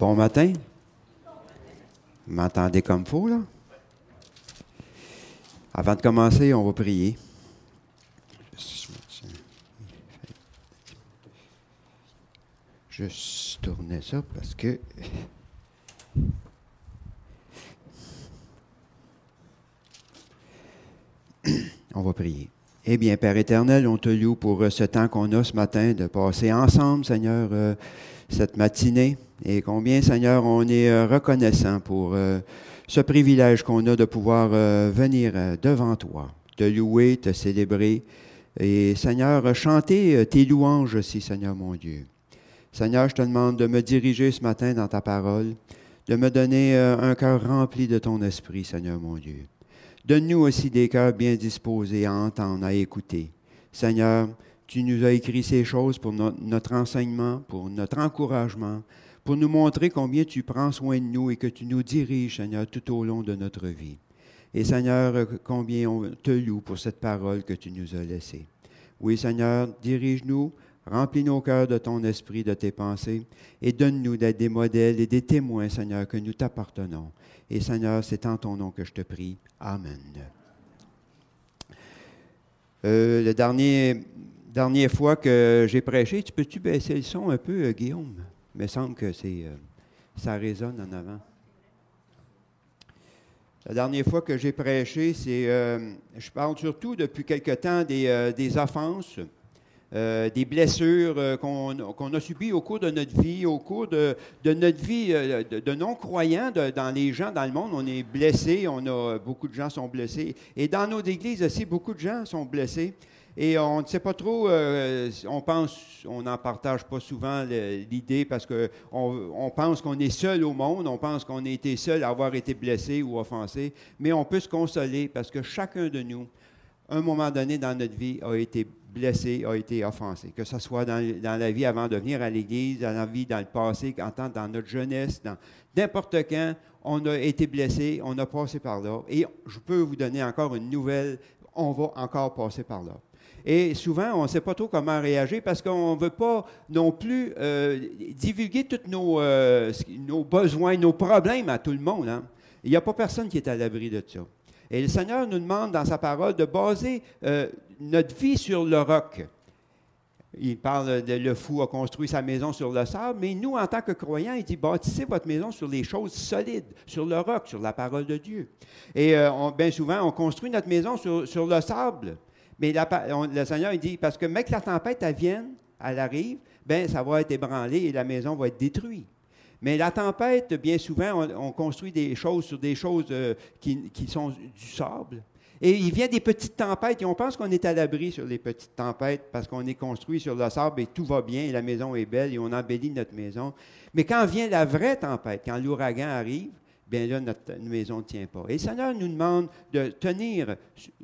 Bon matin. Vous m'entendez comme faux, là? Avant de commencer, on va prier. Je tournais ça parce que. On va prier. Eh bien, Père éternel, on te loue pour euh, ce temps qu'on a ce matin de passer ensemble, Seigneur, euh, cette matinée. Et combien, Seigneur, on est euh, reconnaissant pour ce privilège qu'on a de pouvoir venir devant toi, te louer, te célébrer. Et, Seigneur, chanter tes louanges aussi, Seigneur mon Dieu. Seigneur, je te demande de me diriger ce matin dans ta parole, de me donner un cœur rempli de ton esprit, Seigneur mon Dieu. Donne-nous aussi des cœurs bien disposés à entendre, à écouter. Seigneur, tu nous as écrit ces choses pour notre enseignement, pour notre encouragement, pour nous montrer combien tu prends soin de nous et que tu nous diriges, Seigneur, tout au long de notre vie. Et Seigneur, combien on te loue pour cette parole que tu nous as laissée. Oui, Seigneur, dirige-nous, remplis nos cœurs de ton esprit, de tes pensées, et donne-nous d'être des modèles et des témoins, Seigneur, que nous t'appartenons. Et Seigneur, c'est en ton nom que je te prie. Amen. Euh, la dernière fois que j'ai prêché, tu peux-tu baisser le son un peu, euh, Guillaume? Il me semble que c'est, euh, ça résonne en avant. La dernière fois que j'ai prêché, c'est, je parle surtout depuis quelque temps des, des offenses euh, des blessures euh, qu'on a subies au cours de notre vie, au cours de, notre vie euh, de, non-croyants dans les gens dans le monde. On est blessés, on a, beaucoup de gens sont blessés. Et dans nos églises aussi, beaucoup de gens sont blessés. Et on ne sait pas trop, on pense, on n'en partage pas souvent l'idée parce qu'on on pense qu'on est seul au monde, on pense qu'on a été seul à avoir été blessé ou offensé, mais on peut se consoler parce que chacun de nous, à un moment donné dans notre vie, a été blessé, a été offensé. Que ce soit dans, la vie avant de venir à l'Église, dans la vie dans le passé, en tant dans notre jeunesse, dans n'importe quand, on a été blessé, on a passé par là. Et je peux vous donner encore une nouvelle, on va encore passer par là. Et souvent, on ne sait pas trop comment réagir parce qu'on ne veut pas non plus euh, divulguer tous nos, euh, nos, besoins, nos problèmes à tout le monde. Hein. Il n'y a pas personne qui est à l'abri de ça. Et le Seigneur nous demande dans sa parole de baser euh, notre vie sur le roc. Il parle de le fou a construit sa maison sur le sable, mais nous, en tant que croyants, il dit bâtissez votre maison sur les choses solides, sur le roc, sur la parole de Dieu. Et euh, bien souvent, on construit notre maison sur, le sable. Mais le Seigneur, il dit parce que, mec, la tempête, elle vienne, elle arrive, ben ça va être ébranlé et la maison va être détruite. Mais la tempête, bien souvent, on, construit des choses sur des choses euh, qui, sont du sable. Et il vient des petites tempêtes et on pense qu'on est à l'abri sur les petites tempêtes parce qu'on est construit sur le sable et tout va bien et la maison est belle et on embellit notre maison. Mais quand vient la vraie tempête, quand l'ouragan arrive, bien là, notre maison ne tient pas. Et le Seigneur nous demande de tenir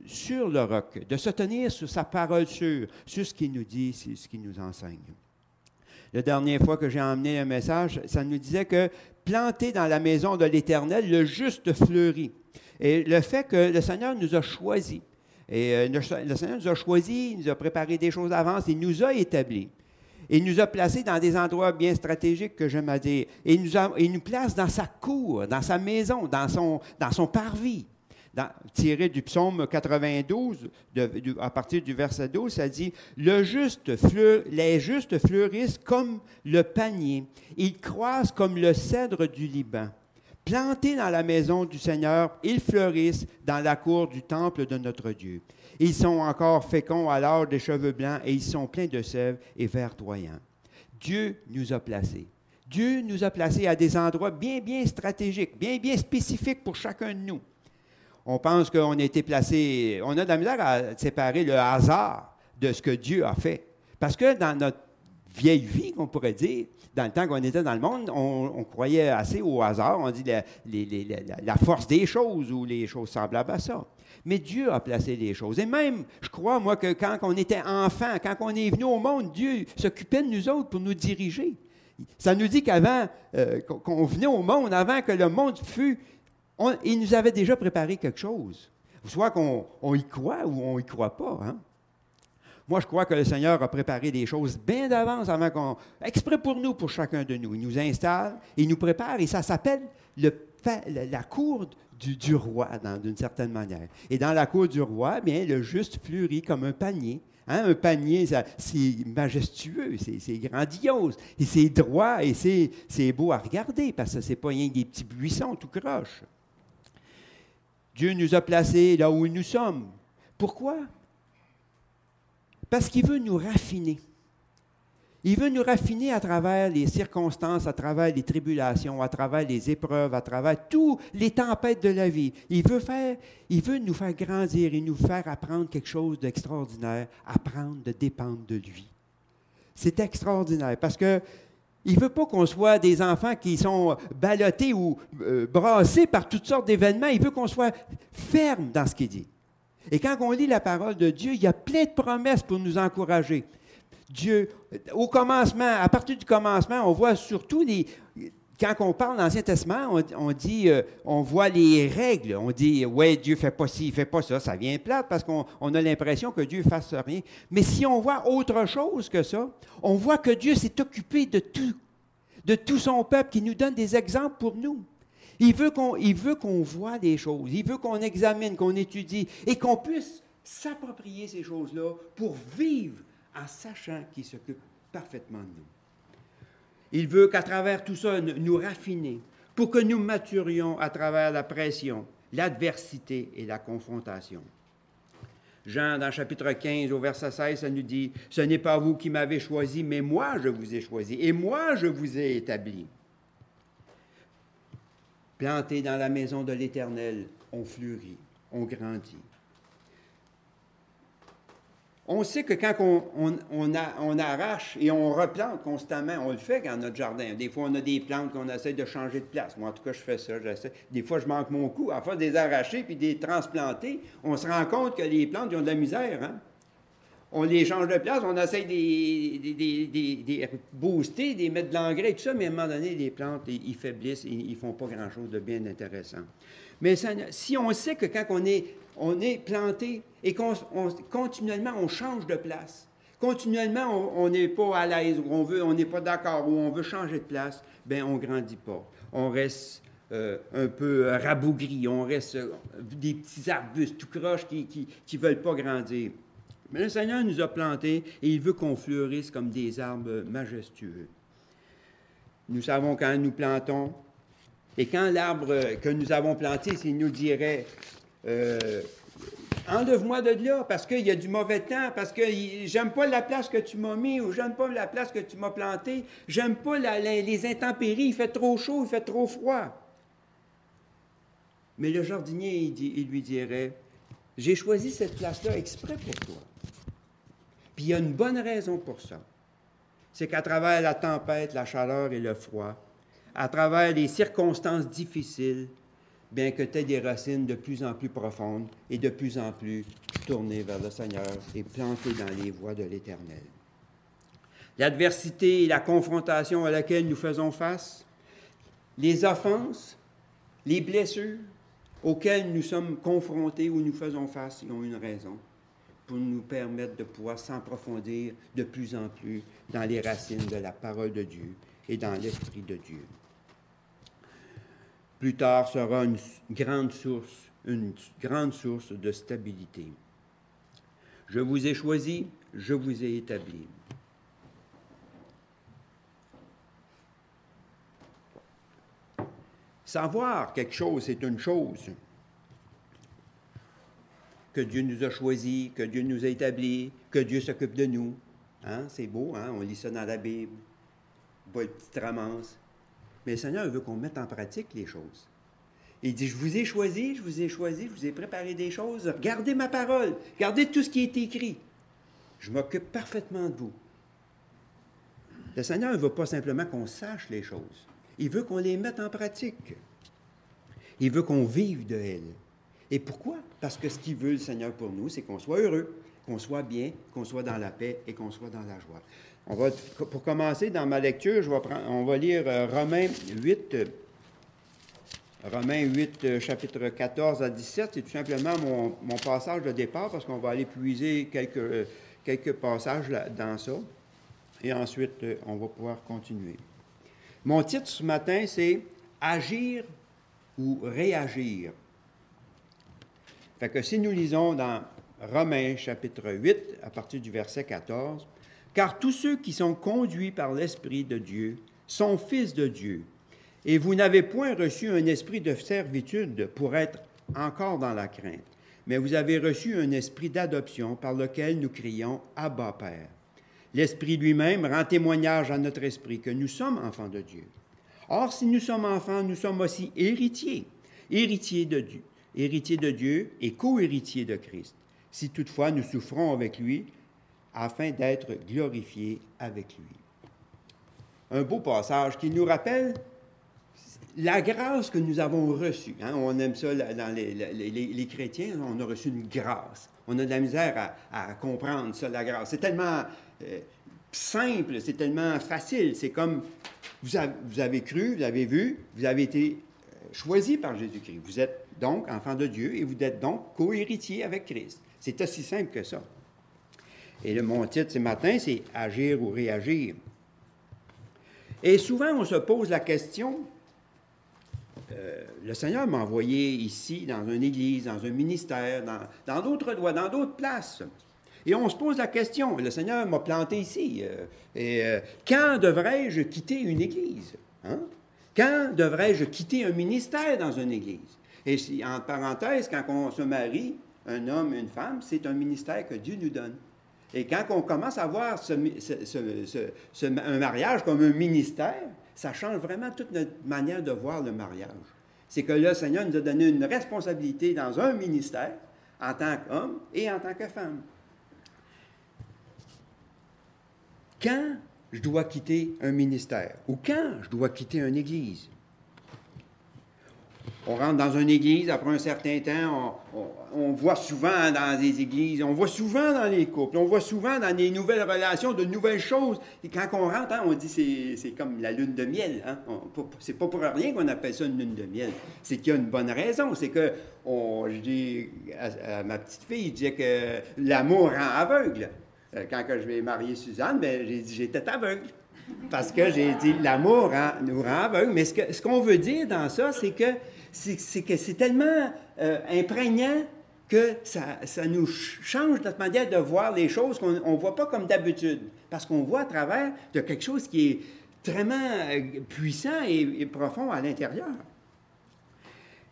sur le roc, de se tenir sur sa parole sûre, sur ce qu'il nous dit, sur ce qu'il nous enseigne la dernière fois que j'ai emmené un message, ça nous disait que planter dans la maison de l'Éternel, le juste fleurit. Et le fait que le Seigneur nous a choisis, et euh, le Seigneur nous a choisis, il nous a préparé des choses d'avance, il nous a établis. Il nous a placés dans des endroits bien stratégiques que j'aime à dire. Il nous, nous place dans sa cour, dans sa maison, dans son, dans son parvis tiré du psaume 92, à partir du verset 12, ça dit le juste Les justes fleurissent comme le panier, ils croissent comme le cèdre du Liban. Plantés dans la maison du Seigneur, ils fleurissent dans la cour du temple de notre Dieu. Ils sont encore féconds à l'âge des cheveux blancs et ils sont pleins de sève et verdoyants. Dieu nous a placés. Dieu nous a placés à des endroits bien, bien stratégiques, bien, bien spécifiques pour chacun de nous on pense qu'on a été placé, on a de la misère à séparer le hasard de ce que Dieu a fait. Parce que dans notre vieille vie, on pourrait dire, dans le temps qu'on était dans le monde, on, croyait assez au hasard, on dit la, force des choses ou les choses semblables à ça. Mais Dieu a placé les choses. Et même, je crois, moi, que quand on était enfant, quand on est venu au monde, Dieu s'occupait de nous autres pour nous diriger. Ça nous dit qu'avant euh, qu'on venait au monde, avant que le monde fût il nous avait déjà préparé quelque chose. Soit qu'on y croit ou on n'y croit pas. Hein? Moi, je crois que le Seigneur a préparé des choses bien d'avance avant qu'on. exprès pour nous, pour chacun de nous. Il nous installe, il nous prépare, et ça s'appelle le, la cour du, roi, d'une certaine manière. Et dans la cour du roi, bien, le juste fleurit comme un panier. Hein, un panier, c'est majestueux, c'est grandiose, et c'est droit, et c'est beau à regarder, parce que ce n'est pas rien que des petits buissons tout croche. Dieu nous a placés là où nous sommes. Pourquoi? Parce qu'il veut nous raffiner. Il veut nous raffiner à travers les circonstances, à travers les tribulations, à travers les épreuves, à travers toutes les tempêtes de la vie. Il veut, faire, il veut nous faire grandir et nous faire apprendre quelque chose d'extraordinaire, apprendre de dépendre de lui. C'est extraordinaire parce que il ne veut pas qu'on soit des enfants qui sont ballottés ou euh, brassés par toutes sortes d'événements. Il veut qu'on soit ferme dans ce qu'il dit. Et quand on lit la parole de Dieu, il y a plein de promesses pour nous encourager. Dieu, au commencement, à partir du commencement, on voit surtout les. Quand on parle l'Ancien Testament, on, dit, euh, on voit les règles. On dit, ouais, Dieu fait pas ci, fait pas ça. Ça vient plate parce qu'on a l'impression que Dieu fasse rien. Mais si on voit autre chose que ça, on voit que Dieu s'est occupé de tout, de tout son peuple, qui nous donne des exemples pour nous. Il veut qu'on, il veut qu'on voit des choses. Il veut qu'on examine, qu'on étudie et qu'on puisse s'approprier ces choses-là pour vivre en sachant qu'il s'occupe parfaitement de nous. Il veut qu'à travers tout ça, nous raffiner pour que nous maturions à travers la pression, l'adversité et la confrontation. Jean, dans chapitre 15, au verset 16, ça nous dit, Ce n'est pas vous qui m'avez choisi, mais moi je vous ai choisi, et moi je vous ai établi. Plantés dans la maison de l'Éternel, on fleurit, on grandit. On sait que quand on, arrache et on replante constamment, on le fait dans notre jardin. Des fois, on a des plantes qu'on essaie de changer de place. Moi, en tout cas, je fais ça. Des fois, je manque mon coup. À force de les arracher puis de les transplanter, on se rend compte que les plantes, ont de la misère. Hein. On les change de place, on essaie de les booster, de mettre de l'engrais et tout ça, mais à un moment donné, les plantes, ils, faiblissent, ils ne font pas grand-chose de bien intéressant. Mais si on sait que quand on est on est planté et continuellement on change de place. Continuellement, on n'est pas à l'aise, ou on veut, on n'est pas d'accord, ou on veut changer de place, bien, on ne grandit pas. On reste euh, un peu rabougri, on reste euh, des petits arbustes tout croches qui ne veulent pas grandir. Mais le Seigneur nous a plantés et il veut qu'on fleurisse comme des arbres majestueux. Nous savons quand nous plantons, et quand l'arbre que nous avons planté, s'il nous dirait euh, enlève-moi de là parce qu'il y a du mauvais temps, parce que j'aime pas la place que tu m'as mis ou j'aime pas la place que tu m'as plantée, j'aime pas les intempéries, il fait trop chaud, il fait trop froid. Mais le jardinier, il, lui dirait, j'ai choisi cette place-là exprès pour toi. Puis il y a une bonne raison pour ça. C'est qu'à travers la tempête, la chaleur et le froid, à travers les circonstances difficiles, bien que tu aies des racines de plus en plus profondes et de plus en plus tournées vers le Seigneur et plantées dans les voies de l'Éternel. L'adversité et la confrontation à laquelle nous faisons face, les offenses, les blessures auxquelles nous sommes confrontés ou nous faisons face, ils ont une raison pour nous permettre de pouvoir s'approfondir de plus en plus dans les racines de la parole de Dieu et dans l'Esprit de Dieu plus tard sera une grande source, une grande source de stabilité. Je vous ai choisi, je vous ai établi. Savoir quelque chose, c'est une chose. Que Dieu nous a choisi, que Dieu nous a établi, que Dieu s'occupe de nous. Hein? C'est beau, hein? on lit ça dans la Bible. Pas petite ramance. Mais le Seigneur veut qu'on mette en pratique les choses. Il dit, je vous ai choisi, je vous ai choisi, je vous ai préparé des choses. Gardez ma parole, gardez tout ce qui est écrit. Je m'occupe parfaitement de vous. Le Seigneur ne veut pas simplement qu'on sache les choses. Il veut qu'on les mette en pratique. Il veut qu'on vive de elles. Et pourquoi? Parce que ce qu'il veut, le Seigneur, pour nous, c'est qu'on soit heureux, qu'on soit bien, qu'on soit dans la paix et qu'on soit dans la joie. On va, pour commencer, dans ma lecture, je vais prendre, on va lire euh, Romains 8, euh, Romains 8, euh, chapitre 14 à 17. C'est tout simplement mon, passage de départ parce qu'on va aller puiser quelques, quelques passages dans ça. Et ensuite, on va pouvoir continuer. Mon titre ce matin, c'est Agir ou réagir. Fait que si nous lisons dans Romains chapitre 8, à partir du verset 14, Car tous ceux qui sont conduits par l'Esprit de Dieu sont fils de Dieu. Et vous n'avez point reçu un esprit de servitude pour être encore dans la crainte, mais vous avez reçu un esprit d'adoption par lequel nous crions Abba Père. L'Esprit lui-même rend témoignage à notre esprit que nous sommes enfants de Dieu. Or, si nous sommes enfants, nous sommes aussi héritiers, héritiers de Dieu, héritiers de Dieu et co-héritiers de Christ, si toutefois nous souffrons avec lui, afin d'être glorifiés avec lui. Un beau passage qui nous rappelle la grâce que nous avons reçue. Hein, on aime ça dans les, chrétiens, on a reçu une grâce. On a de la misère à, comprendre ça, la grâce. C'est tellement euh, simple, c'est tellement facile. C'est comme vous avez, cru, vous avez vu, vous avez été euh, choisi par Jésus-Christ. Vous êtes donc enfant de Dieu et vous êtes donc co-héritier avec Christ. C'est aussi simple que ça. Et le, mon titre ce matin, c'est Agir ou réagir. Et souvent, on se pose la question, euh, le Seigneur m'a envoyé ici, dans une église, dans un ministère, dans d'autres dans d'autres places. Et on se pose la question, le Seigneur m'a planté ici, euh, et euh, quand devrais-je quitter une église? Hein? Quand devrais-je quitter un ministère dans une église? Et si, en parenthèse, quand on se marie, un homme une femme, c'est un ministère que Dieu nous donne. Et quand on commence à voir un mariage comme un ministère, ça change vraiment toute notre manière de voir le mariage. C'est que le Seigneur nous a donné une responsabilité dans un ministère en tant qu'homme et en tant que femme. quand je dois quitter un ministère ou quand je dois quitter une église. On rentre dans une église, après un certain temps, on, voit souvent dans des églises, on voit souvent dans les couples, on voit souvent dans des nouvelles relations, de nouvelles choses. Et quand on rentre, hein, on dit c'est, c'est comme la lune de miel. Hein? c'est pas pour rien qu'on appelle ça une lune de miel. C'est qu'il y a une bonne raison. C'est que, je dis à, à, ma petite fille, je disais que l'amour rend aveugle. Euh, quand je vais marier Suzanne, ben, j'ai dit j'étais aveugle. Parce que j'ai dit l'amour nous rend aveugle. Mais ce qu'on veut dire dans ça, c'est que c'est tellement euh, imprégnant que ça, nous change notre manière de voir les choses qu'on ne voit pas comme d'habitude. Parce qu'on voit à travers de quelque chose qui est vraiment euh, puissant et, profond à l'intérieur.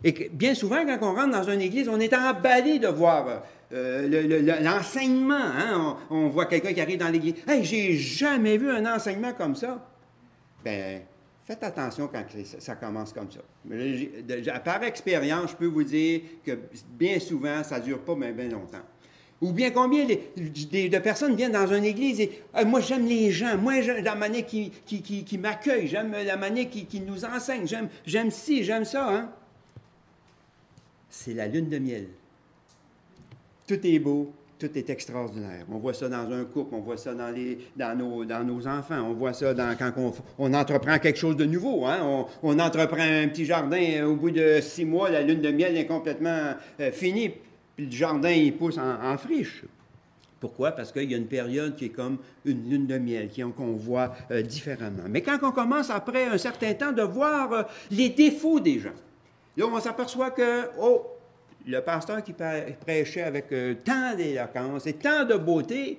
Et bien souvent, quand on rentre dans une église, on est emballé de voir euh, l'enseignement. Hein? On, voit quelqu'un qui arrive dans l'église. Hey, j'ai jamais vu un enseignement comme ça. Ben, faites attention quand ça, commence comme ça. par expérience, je peux vous dire que bien souvent, ça ne dure pas bien, longtemps. Ou bien combien de, personnes viennent dans une église et moi j'aime les gens, moi j'aime la manière qui, qui, qui, m'accueille, j'aime la manière qui, nous enseigne, j'aime, j'aime ci, j'aime ça. Hein? C'est la lune de miel. Tout est beau, tout est extraordinaire. On voit ça dans un couple, on voit ça dans, nos, enfants, on voit ça dans, quand on, entreprend quelque chose de nouveau. Hein? On, entreprend un petit jardin, euh, au bout de six mois, la lune de miel est complètement euh, finie, puis le jardin, il pousse en, friche. Pourquoi? Parce qu'il y a une période qui est comme une lune de miel, qu'on voit euh, différemment. Mais quand on commence, après un certain temps, de voir les défauts des gens, là, on s'aperçoit que, oh, le pasteur qui prêchait avec euh, tant d'éloquence et tant de beauté,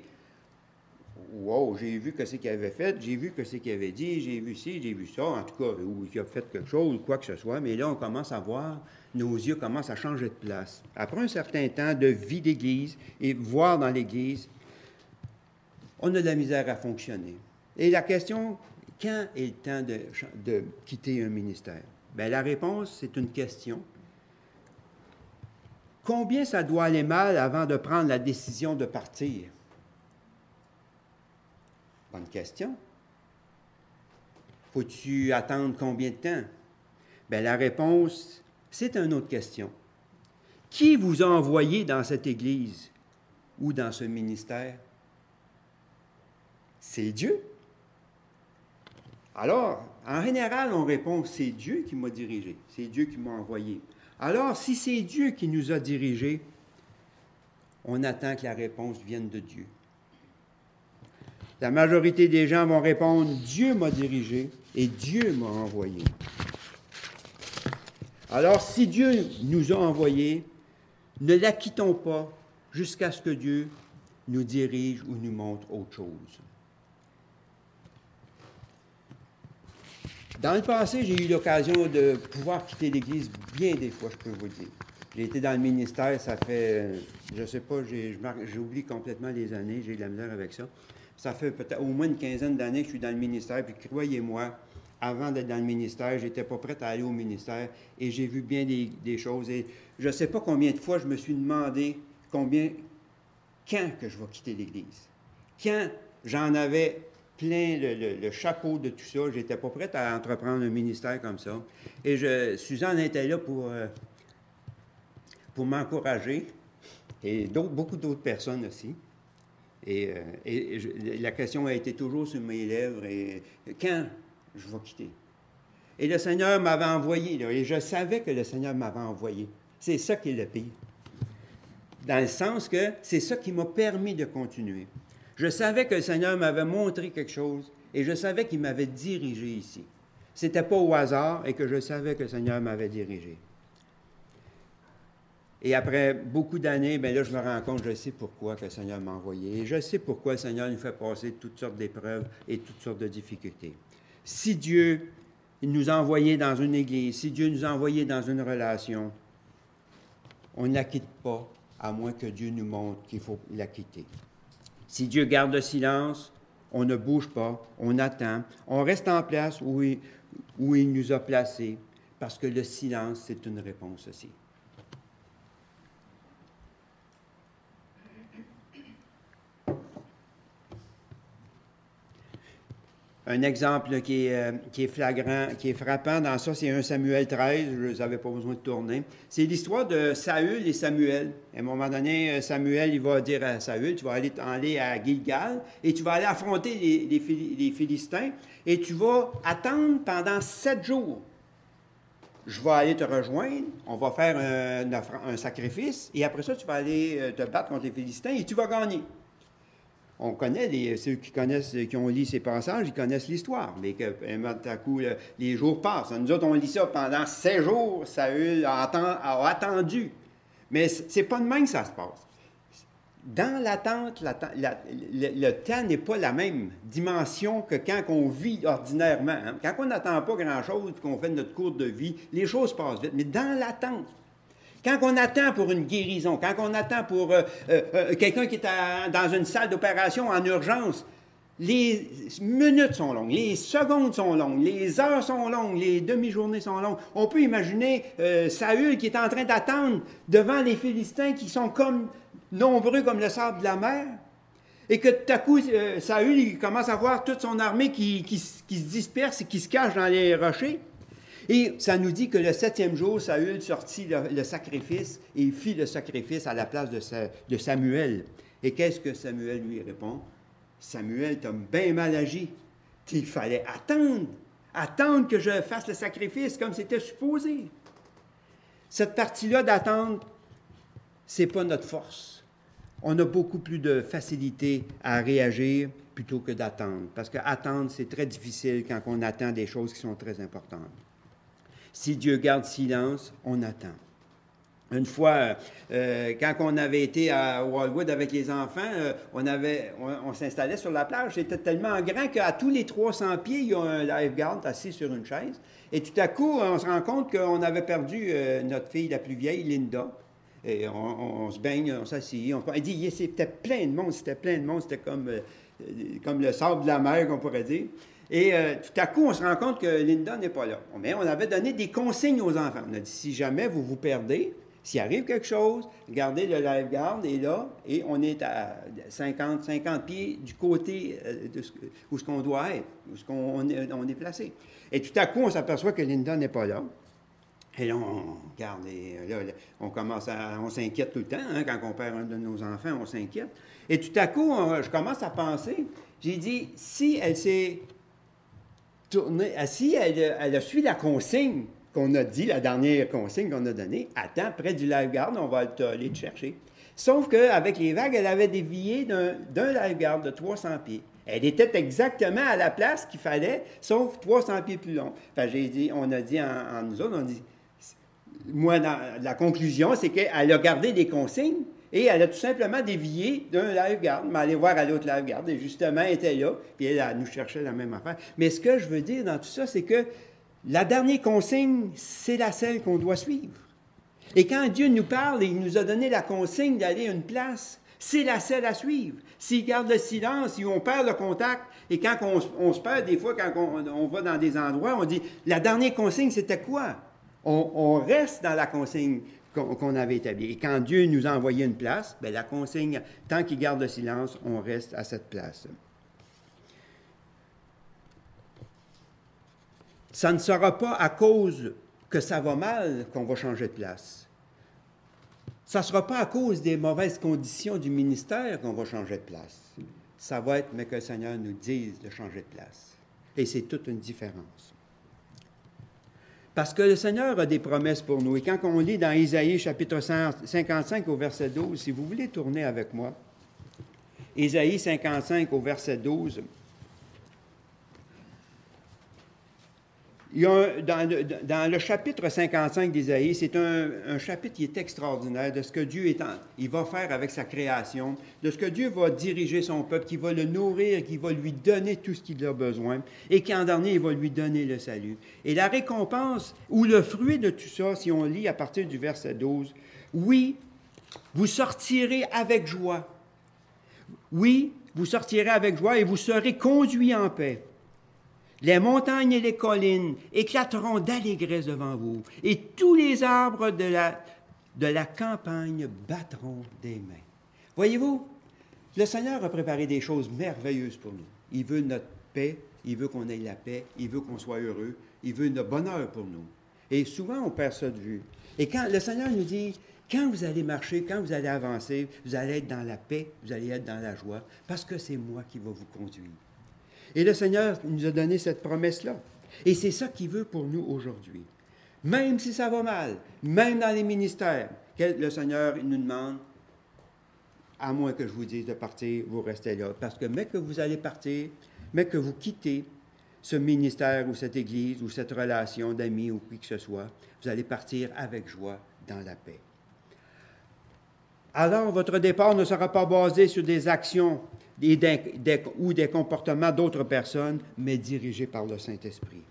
wow, j'ai vu que c'est qu'il avait fait, j'ai vu que c'est qu'il avait dit, j'ai vu ci, j'ai vu ça, en tout cas, ou il a fait quelque chose, ou quoi que ce soit, mais là, on commence à voir, nos yeux commencent à changer de place. Après un certain temps de vie d'Église et voir dans l'Église, on a de la misère à fonctionner. Et la question, quand est le temps de, quitter un ministère? Bien, la réponse, c'est une question Combien ça doit aller mal avant de prendre la décision de partir? Bonne question. Faut-tu attendre combien de temps? Bien, la réponse, c'est une autre question. Qui vous a envoyé dans cette Église ou dans ce ministère? C'est Dieu. Alors, en général, on répond, c'est Dieu qui m'a dirigé, c'est Dieu qui m'a envoyé. Alors, si c'est Dieu qui nous a dirigés, on attend que la réponse vienne de Dieu. La majorité des gens vont répondre Dieu m'a dirigé et Dieu m'a envoyé. Alors, si Dieu nous a envoyés, ne la quittons pas jusqu'à ce que Dieu nous dirige ou nous montre autre chose. Dans le passé, j'ai eu l'occasion de pouvoir quitter l'Église bien des fois, je peux vous dire. J'ai été dans le ministère, ça fait, je ne sais pas, j'ai oublié complètement les années, j'ai de la misère avec ça. Ça fait peut-être au moins une quinzaine d'années que je suis dans le ministère, puis croyez-moi, avant d'être dans le ministère, j'étais pas prête à aller au ministère et j'ai vu bien des, choses. Et je ne sais pas combien de fois je me suis demandé combien, quand que je vais quitter l'Église. Quand j'en avais plein le, chapeau de tout ça, j'étais pas prête à entreprendre un ministère comme ça. Et je, Suzanne était là pour, euh, pour m'encourager et beaucoup d'autres personnes aussi. Et, euh, la question a été toujours sur mes lèvres. Et quand je vais quitter? Et le Seigneur m'avait envoyé, et je savais que le Seigneur m'avait envoyé. C'est ça qui est le pire. Dans le sens que c'est ça qui m'a permis de continuer. Je savais que le Seigneur m'avait montré quelque chose et je savais qu'il m'avait dirigé ici. Ce n'était pas au hasard et que je savais que le Seigneur m'avait dirigé. Et après beaucoup d'années, bien là, je me rends compte, je sais pourquoi que le Seigneur m'a envoyé. Et je sais pourquoi le Seigneur nous fait passer toutes sortes d'épreuves et toutes sortes de difficultés. Si Dieu nous a envoyés dans une église, si Dieu nous a envoyés dans une relation, on ne la quitte pas à moins que Dieu nous montre qu'il faut la quitter. Si Dieu garde le silence, on ne bouge pas, on attend, on reste en place où il, nous a placés, parce que le silence, c'est une réponse aussi. Un exemple qui est, euh, qui est, flagrant, qui est frappant dans ça, c'est un Samuel 13, je n'avais pas besoin de tourner. C'est l'histoire de Saül et Samuel. À un moment donné, euh, Samuel, il va dire à Saül, tu vas aller, aller à Gilgal et tu vas aller affronter les, Philistins et tu vas attendre pendant sept jours. Je vais aller te rejoindre, on va faire un, un sacrifice et après ça, tu vas aller euh, te battre contre les Philistins et tu vas gagner on connaît, ceux qui connaissent, qui ont lu ces passages, ils connaissent l'histoire. Mais que, à coup, les jours passent. Nous autres, on lit ça pendant sept jours, Saül a, a attendu. Mais c'est pas de même que ça se passe. Dans l'attente, le, temps n'est pas la même dimension que quand on vit ordinairement. Hein. Quand on n'attend pas grand-chose et qu'on fait notre cours de vie, les choses passent vite. Mais dans l'attente, quand on attend pour une guérison, quand on attend pour euh, euh, euh, quelqu'un qui est dans une salle d'opération en urgence, les minutes sont longues, les secondes sont longues, les heures sont longues, les demi-journées sont longues. On peut imaginer Saül qui est en train d'attendre devant les Philistins qui sont comme nombreux comme le sable de la mer. Et que tout à coup, Saül commence à voir toute son armée qui se disperse et qui se cache dans les rochers. Et ça nous dit que le septième jour, Saül sortit le, sacrifice et fit le sacrifice à la place de, Samuel. Et qu'est-ce que Samuel lui répond? Samuel, tu as bien mal agi. Il fallait attendre, attendre que je fasse le sacrifice comme c'était supposé. Cette partie-là d'attendre, ce n'est pas notre force. On a beaucoup plus de facilité à réagir plutôt que d'attendre. Parce qu'attendre, c'est très difficile quand on attend des choses qui sont très importantes. Si Dieu garde silence, on attend. Une fois, euh, quand on avait été à Wildwood avec les enfants, euh, on, s'installait sur la plage. C'était tellement grand qu'à tous les 300 pieds, il y a un lifeguard assis sur une chaise. Et tout à coup, on se rend compte qu'on avait perdu euh, notre fille la plus vieille, Linda. Et on, se baigne, on s'assied. On, elle dit, c'était plein de monde, c'était plein de monde, c'était comme, comme le sable de la mer, qu'on pourrait dire. Et euh, tout à coup, on se rend compte que Linda n'est pas là. Mais on avait donné des consignes aux enfants. On a dit, si jamais vous vous perdez, s'il arrive quelque chose, regardez le lifeguard est là et on est à 50, 50 pieds du côté euh, où ce qu'on doit être, où ce qu'on on est, placé. Et tout à coup, on s'aperçoit que Linda n'est pas là. Et là, on regarde, et là, on commence à, on s'inquiète tout le temps, hein, quand on perd un de nos enfants, on s'inquiète. Et tout à coup, je commence à penser, j'ai dit, si elle s'est tourner. Si elle, a suivi la consigne qu'on a dit, la dernière consigne qu'on a donnée, attends, près du lifeguard, on va aller te chercher. Sauf qu'avec les vagues, elle avait dévié d'un lifeguard de 300 pieds. Elle était exactement à la place qu'il fallait, sauf 300 pieds plus long. Enfin, j'ai dit, on a dit en, nous autres, on dit, moi, la conclusion, c'est qu'elle a gardé des consignes et elle a tout simplement dévié d'un lifeguard, mais aller voir à l'autre lifeguard. Et justement, elle était là, puis elle, nous cherchait la même affaire. Mais ce que je veux dire dans tout ça, c'est que la dernière consigne, c'est la celle qu'on doit suivre. Et quand Dieu nous parle et il nous a donné la consigne d'aller à une place, c'est la seule à suivre. S'il garde le silence, si on perd le contact, et quand on, se perd, des fois, quand on, va dans des endroits, on dit, la dernière consigne, c'était quoi? On, reste dans la consigne qu'on avait établie. Et quand Dieu nous a envoyé une place, bien, la consigne, tant qu'il garde le silence, on reste à cette place. Ça ne sera pas à cause que ça va mal qu'on va changer de place. Ça ne sera pas à cause des mauvaises conditions du ministère qu'on va changer de place. Ça va être, mais que le Seigneur nous dise de changer de place. Et c'est toute une différence. Parce que le Seigneur a des promesses pour nous. Et quand on lit dans Isaïe chapitre 55 au verset 12, si vous voulez tourner avec moi, Isaïe 55 au verset 12, dans, le, chapitre 55 d'Isaïe, c'est un, chapitre qui est extraordinaire de ce que Dieu est il va faire avec sa création, de ce que Dieu va diriger son peuple, qui va le nourrir, qui va lui donner tout ce qu'il a besoin, et qui en dernier, il va lui donner le salut. Et la récompense, ou le fruit de tout ça, si on lit à partir du verset 12, oui, vous sortirez avec joie. Oui, vous sortirez avec joie et vous serez conduits en paix. Les montagnes et les collines éclateront d'allégresse devant vous, et tous les arbres de la, de la campagne battront des mains. Voyez-vous, le Seigneur a préparé des choses merveilleuses pour nous. Il veut notre paix, il veut qu'on ait la paix, il veut qu'on soit heureux, il veut notre bonheur pour nous. Et souvent, on perd ça de vue. Et quand le Seigneur nous dit, quand vous allez marcher, quand vous allez avancer, vous allez être dans la paix, vous allez être dans la joie, parce que c'est moi qui vais vous conduire. Et le Seigneur nous a donné cette promesse-là. Et c'est ça qu'il veut pour nous aujourd'hui. Même si ça va mal, même dans les ministères, le Seigneur nous demande, à moins que je vous dise de partir, vous restez là. Parce que mais que vous allez partir, mais que vous quittez ce ministère ou cette église ou cette relation d'amis ou qui que ce soit, vous allez partir avec joie dans la paix. Alors, votre départ ne sera pas basé sur des actions ou des comportements d'autres personnes, mais dirigés par le Saint-Esprit.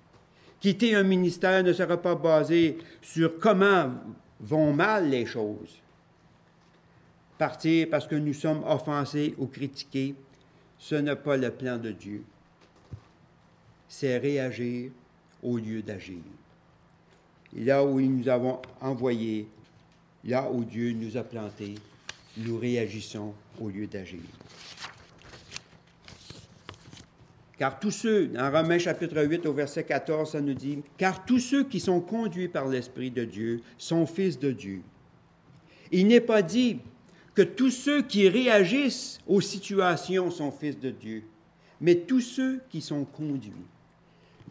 Quitter un ministère ne sera pas basé sur comment vont mal les choses. Partir parce que nous sommes offensés ou critiqués, ce n'est pas le plan de Dieu. C'est réagir au lieu d'agir. Là où nous avons envoyé, là où Dieu nous a plantés, nous réagissons au lieu d'agir. Car tous ceux, dans Romains chapitre 8 au verset 14, ça nous dit, car tous ceux qui sont conduits par l'Esprit de Dieu sont fils de Dieu. Il n'est pas dit que tous ceux qui réagissent aux situations sont fils de Dieu, mais tous ceux qui sont conduits.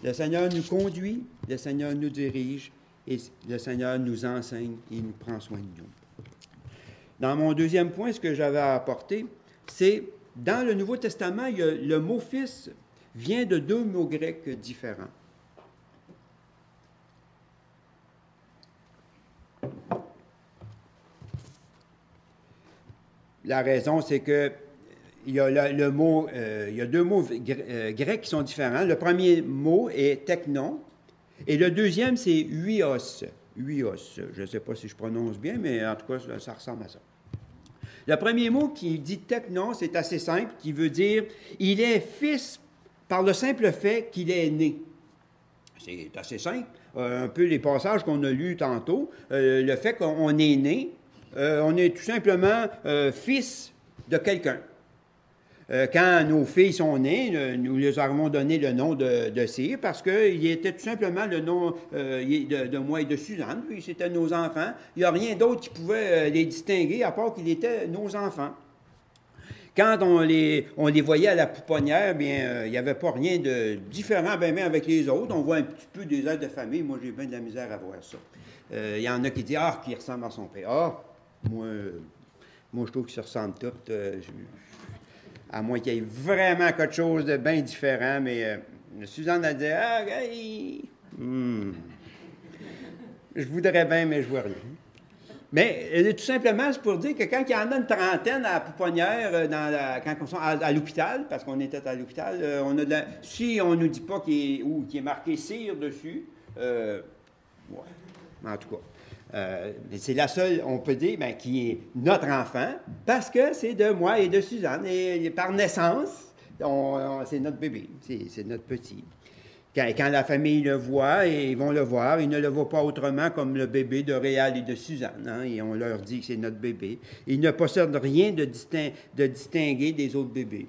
Le Seigneur nous conduit, le Seigneur nous dirige et le Seigneur nous enseigne et nous prend soin de nous. Dans mon deuxième point, ce que j'avais à apporter, c'est dans le Nouveau Testament, il y a le mot fils vient de deux mots grecs différents. La raison, c'est que il y, a euh, deux mots euh, grecs qui sont différents. Le premier mot est technon et le deuxième, c'est huios. Huios. Je ne sais pas si je prononce bien, mais en tout cas, ça, ressemble à ça. Le premier mot qui dit technon, c'est assez simple, qui veut dire il est fils par le simple fait qu'il est né. C'est assez simple. Euh, un peu les passages qu'on a lus tantôt. Euh, le fait qu'on est né, euh, on est tout simplement fils de quelqu'un. quand nos filles sont nées, nous les avons donné le nom de, de Cyr parce qu'il était tout simplement le nom de, de, moi et de Suzanne, puis c'était nos enfants. Il n'y a rien d'autre qui pouvait les distinguer à part qu'ils étaient nos enfants. Quand on les, on les voyait à la pouponnière, bien, euh, il n'y avait pas rien de différent ben, ben, avec les autres. On voit un petit peu des aides de famille. Moi, j'ai bien de la misère à voir ça. Euh, il y en a qui disent Ah, qui ressemble à son père. Ah, moi, moi je trouve qu'ils se ressemblent tous. Euh, à moins qu'il y ait vraiment quelque chose de bien différent, mais Suzanne a dit Ah, hey, hmm. je voudrais bien, mais je vois rien. Mais euh, tout simplement, c'est pour dire que quand il y en a une trentaine à la pouponnière, euh, dans quand on est à, l'hôpital, parce qu'on était à l'hôpital, on a si on ne nous dit pas qu'il est, est marqué cire dessus, euh, ouais, en tout cas. Euh, c'est la seule, on peut dire, ben, qui est notre enfant, parce que c'est de moi et de Suzanne. Et, par naissance, c'est notre bébé, c'est notre petit. Quand, la famille le voit, et ils vont le voir, ils ne le voient pas autrement comme le bébé de Réal et de Suzanne. Hein, et on leur dit que c'est notre bébé. Ils ne possèdent rien de, de distingué des autres bébés.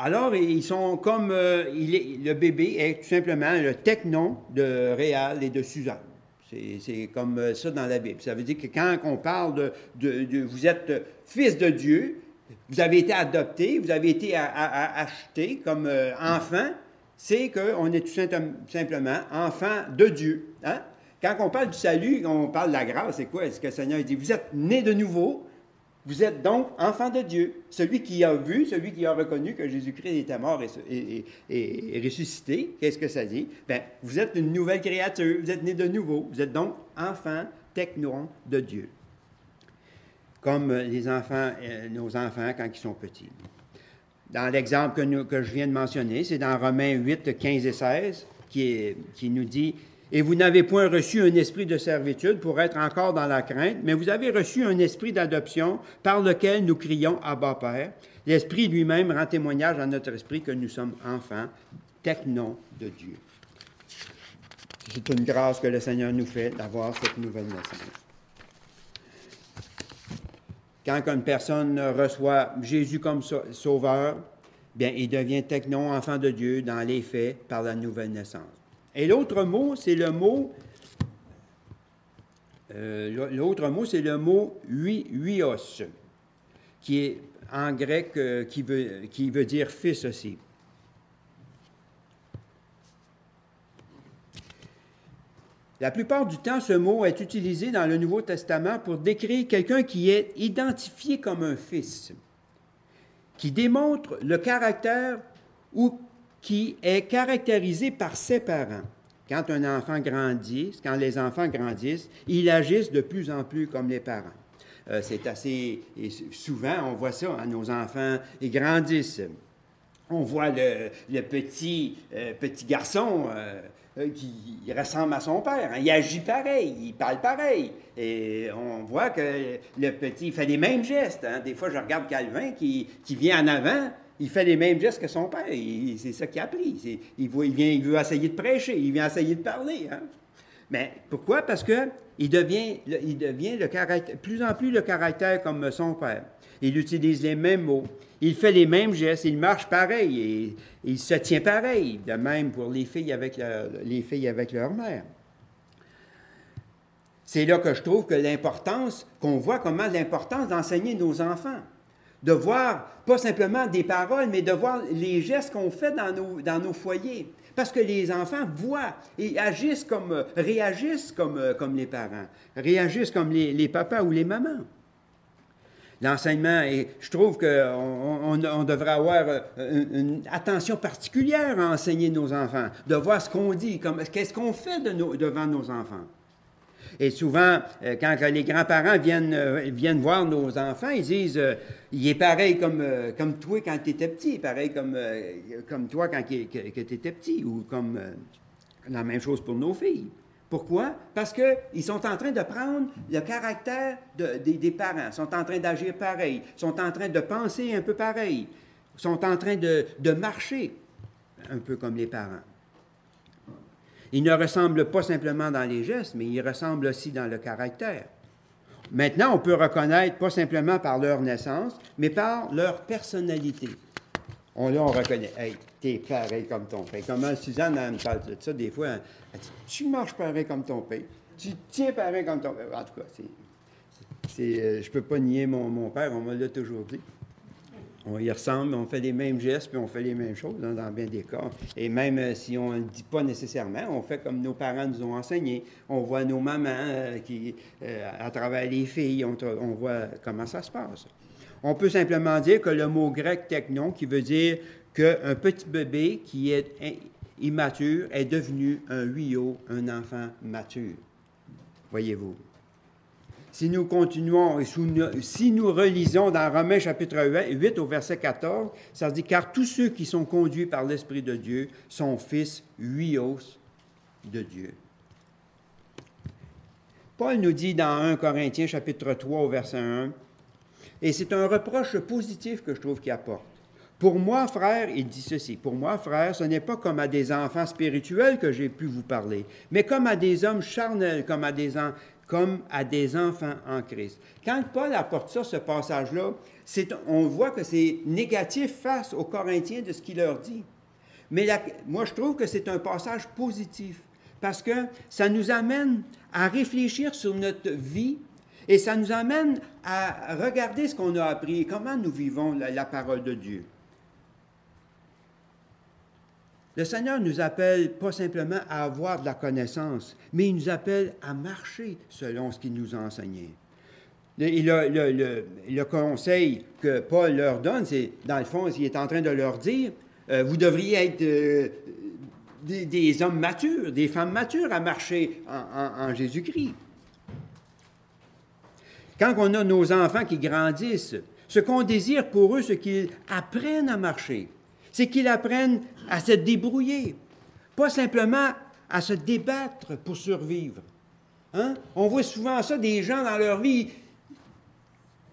Alors, ils sont comme. Euh, le bébé est tout simplement le technon de Réal et de Suzanne. C'est comme euh, ça dans la Bible. Ça veut dire que quand on parle de, vous êtes fils de Dieu, vous avez été adopté, vous avez été acheté comme euh, enfant, c'est qu'on est tout simplement enfant de Dieu. Hein? Quand on parle du salut, on parle de la grâce, c'est quoi? Est-ce que le Seigneur dit, vous êtes né de nouveau, vous êtes donc enfant de Dieu. Celui qui a vu, celui qui a reconnu que Jésus-Christ était mort et, ressuscité, qu'est-ce que ça dit? Bien, vous êtes une nouvelle créature, vous êtes né de nouveau, vous êtes donc enfant, technon de Dieu. Comme euh, nos enfants quand ils sont petits. Dans l'exemple que, je viens de mentionner, c'est dans Romains 8, 15 et 16, qui, qui nous dit et vous n'avez point reçu un esprit de servitude pour être encore dans la crainte, mais vous avez reçu un esprit d'adoption par lequel nous crions Abba Père. L'Esprit lui-même rend témoignage à notre esprit que nous sommes enfants, technon de Dieu. C'est une grâce que le Seigneur nous fait d'avoir cette nouvelle naissance. Quand une personne reçoit Jésus comme sauveur, bien, il devient technon, enfant de Dieu, dans les faits, par la nouvelle naissance. Et l'autre mot, c'est le mot, euh, l'autre mot, c'est le mot huios, qui est en grec, euh, qui, veut, qui veut dire fils aussi. La plupart du temps, ce mot est utilisé dans le Nouveau Testament pour décrire quelqu'un qui est identifié comme un fils, qui démontre le caractère ou qui est caractérisé par ses parents. Quand un enfant grandit, quand les enfants grandissent, ils agissent de plus en plus comme les parents. Euh, c'est assez. Et souvent, on voit ça, hein, nos enfants, ils grandissent. On voit le, petit, euh, petit garçon euh, qui ressemble à son père. Hein. il agit pareil, il parle pareil. Et on voit que le petit, il fait les mêmes gestes. Hein. Des fois, je regarde Calvin qui, qui vient en avant il fait les mêmes gestes que son père. C'est ça qu'il a appris. Il, il, vient, il veut essayer de prêcher, il vient essayer de parler. Hein. Mais pourquoi? Parce devient, il devient le caractère, plus en plus le caractère comme son père. Il utilise les mêmes mots, il fait les mêmes gestes, il marche pareil, il se tient pareil. De même pour les filles avec, les filles avec leur mère. C'est là que je trouve que l'importance, qu'on voit comment l'importance d'enseigner nos enfants de voir pas simplement des paroles, mais de voir les gestes qu'on fait dans nos, dans nos foyers. Parce que les enfants voient et agissent comme, réagissent comme, comme les parents, réagissent comme les, papas ou les mamans. L'enseignement, et je trouve qu'on on, devrait avoir une, attention particulière à enseigner nos enfants, de voir ce qu'on dit, qu'est-ce qu'on fait de devant nos enfants. Et souvent, euh, quand les grands-parents viennent, euh, viennent voir nos enfants, ils disent euh, Il est pareil comme, comme toi quand tu étais petit, pareil comme, comme toi quand tu étais petit, ou comme la même chose pour nos filles. Pourquoi? Parce qu'ils sont en train de prendre le caractère des, parents, sont en train d'agir pareil, sont en train de penser un peu pareil, sont en train de, marcher un peu comme les parents. Ils ne ressemblent pas simplement dans les gestes, mais ils ressemblent aussi dans le caractère. Maintenant, on peut reconnaître pas simplement par leur naissance, mais par leur personnalité. On, là, on reconnaît, hey, t'es pareil comme ton père. Comment Suzanne elle me parle de ça des fois, elle dit, tu marches pareil comme ton père, tu tiens pareil comme ton père. En tout cas, c'est, euh, je peux pas nier mon, mon père, on me l'a toujours dit on y ressemble, on fait les mêmes gestes, puis on fait les mêmes choses hein, dans bien des cas. Et même euh, si on ne le dit pas nécessairement, on fait comme nos parents nous ont enseigné. On voit nos mamans euh, qui, à travers les filles, on, voit comment ça se passe. On peut simplement dire que le mot grec technon, qui veut dire qu'un petit bébé qui est immature est devenu un huio, un enfant mature. Voyez-vous. Si nous continuons, si nous relisons dans Romains chapitre 8 au verset 14, ça dit Car tous ceux qui sont conduits par l'Esprit de Dieu sont fils huios de Dieu. Paul nous dit dans 1 Corinthiens chapitre 3 au verset 1, et c'est un reproche positif que je trouve qu'il apporte. Pour moi, frère, il dit ceci, pour moi, frère, ce n'est pas comme à des enfants spirituels que j'ai pu vous parler, mais comme à des hommes charnels, comme à des, comme à des enfants en Christ. Quand Paul apporte ça, ce passage-là, on voit que c'est négatif face aux Corinthiens de ce qu'il leur dit. Mais moi, je trouve que c'est un passage positif parce que ça nous amène à réfléchir sur notre vie et ça nous amène à regarder ce qu'on a appris et comment nous vivons la, parole de Dieu? Le Seigneur nous appelle pas simplement à avoir de la connaissance, mais il nous appelle à marcher selon ce qu'il nous a enseigné. Le, conseil que Paul leur donne, c'est, dans le fond, il est en train de leur dire, euh, vous devriez être euh, des, hommes matures, des femmes matures à marcher en, Jésus-Christ. Quand on a nos enfants qui grandissent, ce qu'on désire pour eux, c'est qu'ils apprennent à marcher, c'est qu'ils apprennent à se débrouiller, pas simplement à se débattre pour survivre. Hein? On voit souvent ça, des gens dans leur vie,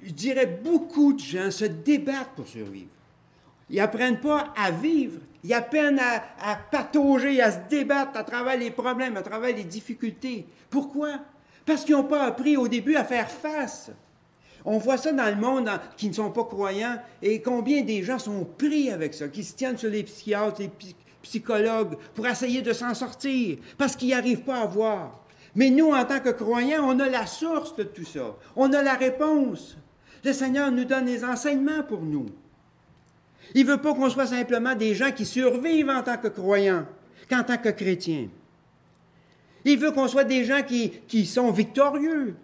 je dirais beaucoup de gens se débattent pour survivre. Ils n'apprennent pas à vivre, ils apprennent à, à patauger, à se débattre à travers les problèmes, à travers les difficultés. Pourquoi? Parce qu'ils n'ont pas appris au début à faire face. On voit ça dans le monde qui ne sont pas croyants et combien des gens sont pris avec ça, qui se tiennent sur les psychiatres, les psychologues pour essayer de s'en sortir parce qu'ils n'y arrivent pas à voir. Mais nous, en tant que croyants, on a la source de tout ça. On a la réponse. Le Seigneur nous donne les enseignements pour nous. Il ne veut pas qu'on soit simplement des gens qui survivent en tant que croyants, qu'en tant que chrétiens. Il veut qu'on soit des gens qui, sont victorieux.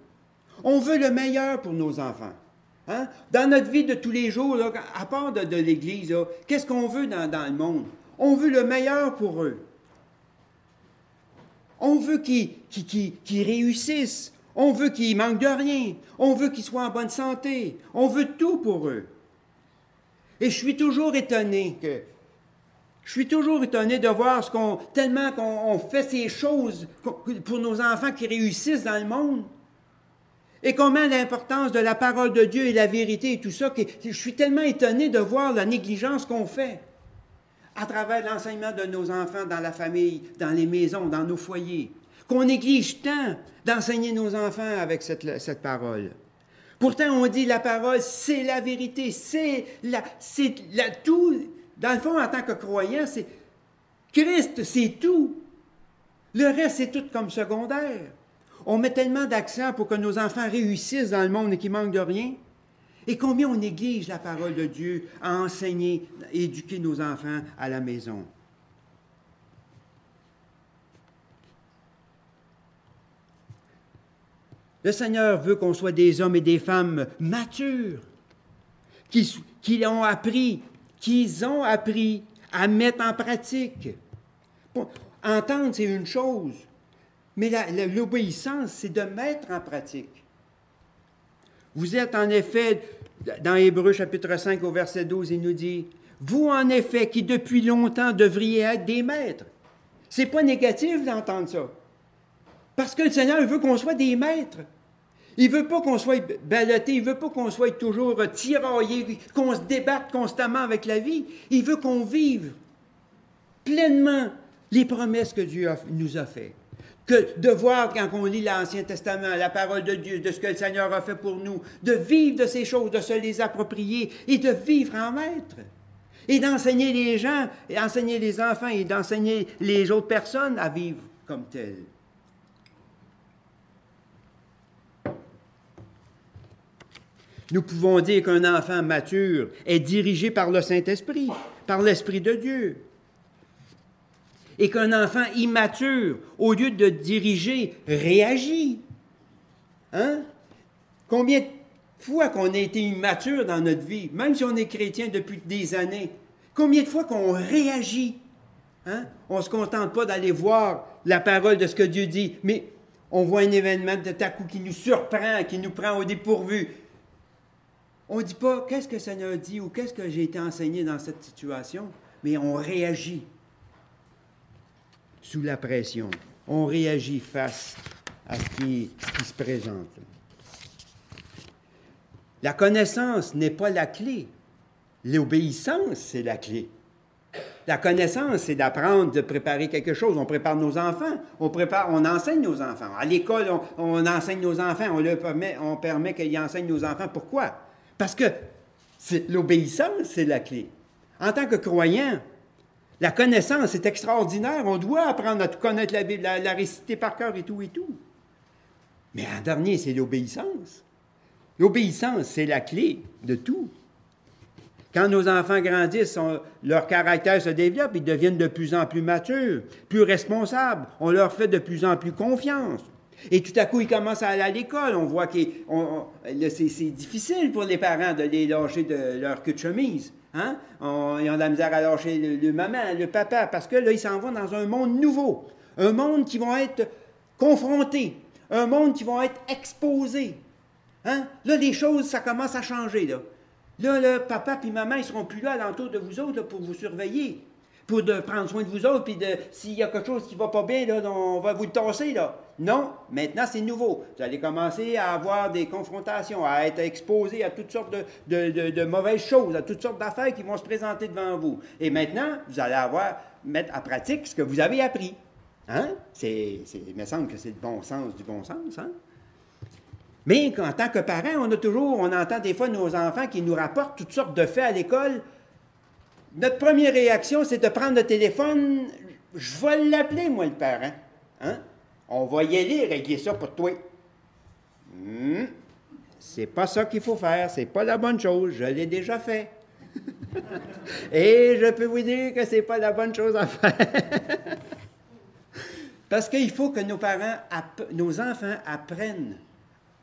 On veut le meilleur pour nos enfants. Hein? Dans notre vie de tous les jours, à part de, l'Église, qu'est-ce qu'on veut dans, le monde? On veut le meilleur pour eux. On veut qu'ils réussissent. On veut qu'ils manquent de rien. On veut qu'ils soient en bonne santé. On veut tout pour eux. Et je suis toujours étonné que je suis toujours étonné de voir ce qu'on, tellement qu'on fait ces choses pour nos enfants qui réussissent dans le monde. Et combien l'importance de la parole de Dieu et la vérité et tout ça, je suis tellement étonné de voir la négligence qu'on fait à travers l'enseignement de nos enfants dans la famille, dans les maisons, dans nos foyers, qu'on néglige tant d'enseigner nos enfants avec cette, cette parole. Pourtant, on dit la parole, c'est la vérité, c'est la, c'est la, tout. Dans le fond, en tant que croyant, c'est Christ, c'est tout. Le reste, c'est tout comme secondaire. On met tellement d'accent pour que nos enfants réussissent dans le monde et qu'ils manquent de rien. Et combien on néglige la parole de Dieu à enseigner, à éduquer nos enfants à la maison. Le Seigneur veut qu'on soit des hommes et des femmes matures, qui, qui ont appris, qu'ils ont appris à mettre en pratique. entendre, c'est une chose, mais l'obéissance, c'est de mettre en pratique. Vous êtes en effet, dans Hébreu chapitre 5 au verset 12, il nous dit, vous en effet qui depuis longtemps devriez être des maîtres. C'est pas négatif d'entendre ça. Parce que le Seigneur veut qu'on soit des maîtres. Il ne veut pas qu'on soit baloté, il ne veut pas qu'on soit toujours tiraillé, qu'on se débatte constamment avec la vie. Il veut qu'on vive pleinement les promesses que Dieu nous a faites. Que de voir, quand on lit l'Ancien Testament, la parole de Dieu, de ce que le Seigneur a fait pour nous, de vivre de ces choses, de se les approprier et de vivre en maître. Et d'enseigner les gens, et enseigner les enfants et d'enseigner les autres personnes à vivre comme telles. Nous pouvons dire qu'un enfant mature est dirigé par le Saint-Esprit, par l'Esprit de Dieu. Et qu'un enfant immature, au lieu de diriger, réagit. Hein? Combien de fois qu'on a été immature dans notre vie, même si on est chrétien depuis des années, combien de fois qu'on réagit? Hein? On ne se contente pas d'aller voir la parole de ce que Dieu dit, mais on voit un événement de ta coup qui nous surprend, qui nous prend au dépourvu. On ne dit pas qu'est-ce que ça Seigneur dit ou qu'est-ce que j'ai été enseigné dans cette situation, mais on réagit sous la pression. On réagit face à ce qui, ce qui se présente. La connaissance n'est pas la clé. L'obéissance, c'est la clé. La connaissance, c'est d'apprendre, de préparer quelque chose. On prépare nos enfants, on prépare, on enseigne nos enfants. À l'école, on, enseigne nos enfants, on, leur permet, on permet qu'ils enseignent nos enfants. Pourquoi? Parce que l'obéissance, c'est la clé. En tant que croyant, la connaissance est extraordinaire. On doit apprendre à connaître la Bible, la réciter par cœur et tout et tout. Mais en dernier, c'est l'obéissance. L'obéissance, c'est la clé de tout. Quand nos enfants grandissent, leur caractère se développe, ils deviennent de plus en plus matures, plus responsables, on leur fait de plus en plus confiance. Et tout à coup, ils commencent à aller à l'école. On voit que c'est difficile pour les parents de les lâcher de leur queue de chemise. Hein? ils ont de la misère à lâcher le, maman, le papa, parce que là, ils s'en vont dans un monde nouveau. Un monde qui vont être confrontés. Un monde qui vont être exposés. Hein? Là, les choses, ça commence à changer. Là. Là, papa et maman, ils seront plus là alentour de vous autres pour vous surveiller, pour de prendre soin de vous autres, puis s'il y a quelque chose qui ne va pas bien, là, on va vous le tasser, là. Non, maintenant, c'est nouveau. Vous allez commencer à avoir des confrontations, à être exposé à toutes sortes de, mauvaises choses, à toutes sortes d'affaires qui vont se présenter devant vous. Et maintenant, vous allez avoir, mettre en pratique ce que vous avez appris. Hein? C'est, il me semble que c'est le bon sens du bon sens, hein? Mais en tant que parents, on a toujours, on entend des fois nos enfants qui nous rapportent toutes sortes de faits à l'école. Notre première réaction, c'est de prendre le téléphone. Je vais l'appeler, moi, le parent. Hein? On va y aller régler ça pour toi. Hmm? C'est pas ça qu'il faut faire, c'est pas la bonne chose, je l'ai déjà fait. Et je peux vous dire que c'est pas la bonne chose à faire. Parce qu'il faut que nos parents, nos enfants apprennent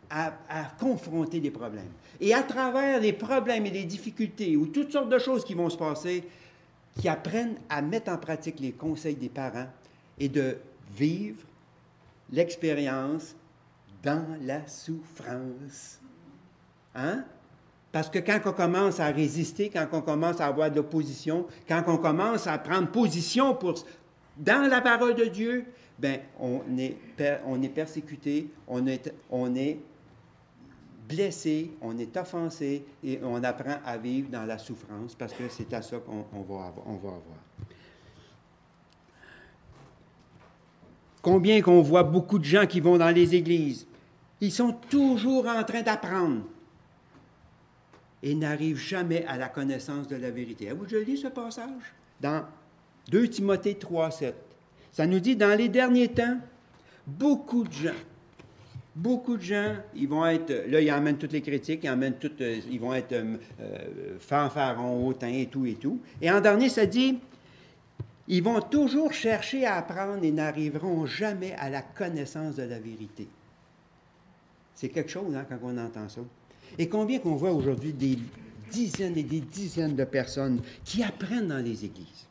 à, confronter des problèmes. Et à travers les problèmes et les difficultés ou toutes sortes de choses qui vont se passer, qui apprennent à mettre en pratique les conseils des parents et de vivre l'expérience dans la souffrance. Hein? Parce que quand on commence à résister, quand on commence à avoir de l'opposition, quand on commence à prendre position dans la parole de Dieu, ben on est, on persécuté, on est, on blessé, on est offensé et on apprend à vivre dans la souffrance parce que c'est à ça qu'on avoir, va avoir. Combien qu'on voit beaucoup de gens qui vont dans les églises, ils sont toujours en train d'apprendre et n'arrivent jamais à la connaissance de la vérité. Avez-vous déjà lu ce passage? Dans 2 Timothée 3, 7. Ça nous dit, dans les derniers temps, beaucoup de gens beaucoup de gens, ils vont être, là, ils emmènent toutes les critiques, ils emmènent toutes, euh, ils vont être euh, euh, fanfarons, hautains et tout et tout. Et en dernier, ça dit, ils vont toujours chercher à apprendre et n'arriveront jamais à la connaissance de la vérité. C'est quelque chose hein, quand on entend ça. Et combien qu'on voit aujourd'hui des dizaines et des dizaines de personnes qui apprennent dans les églises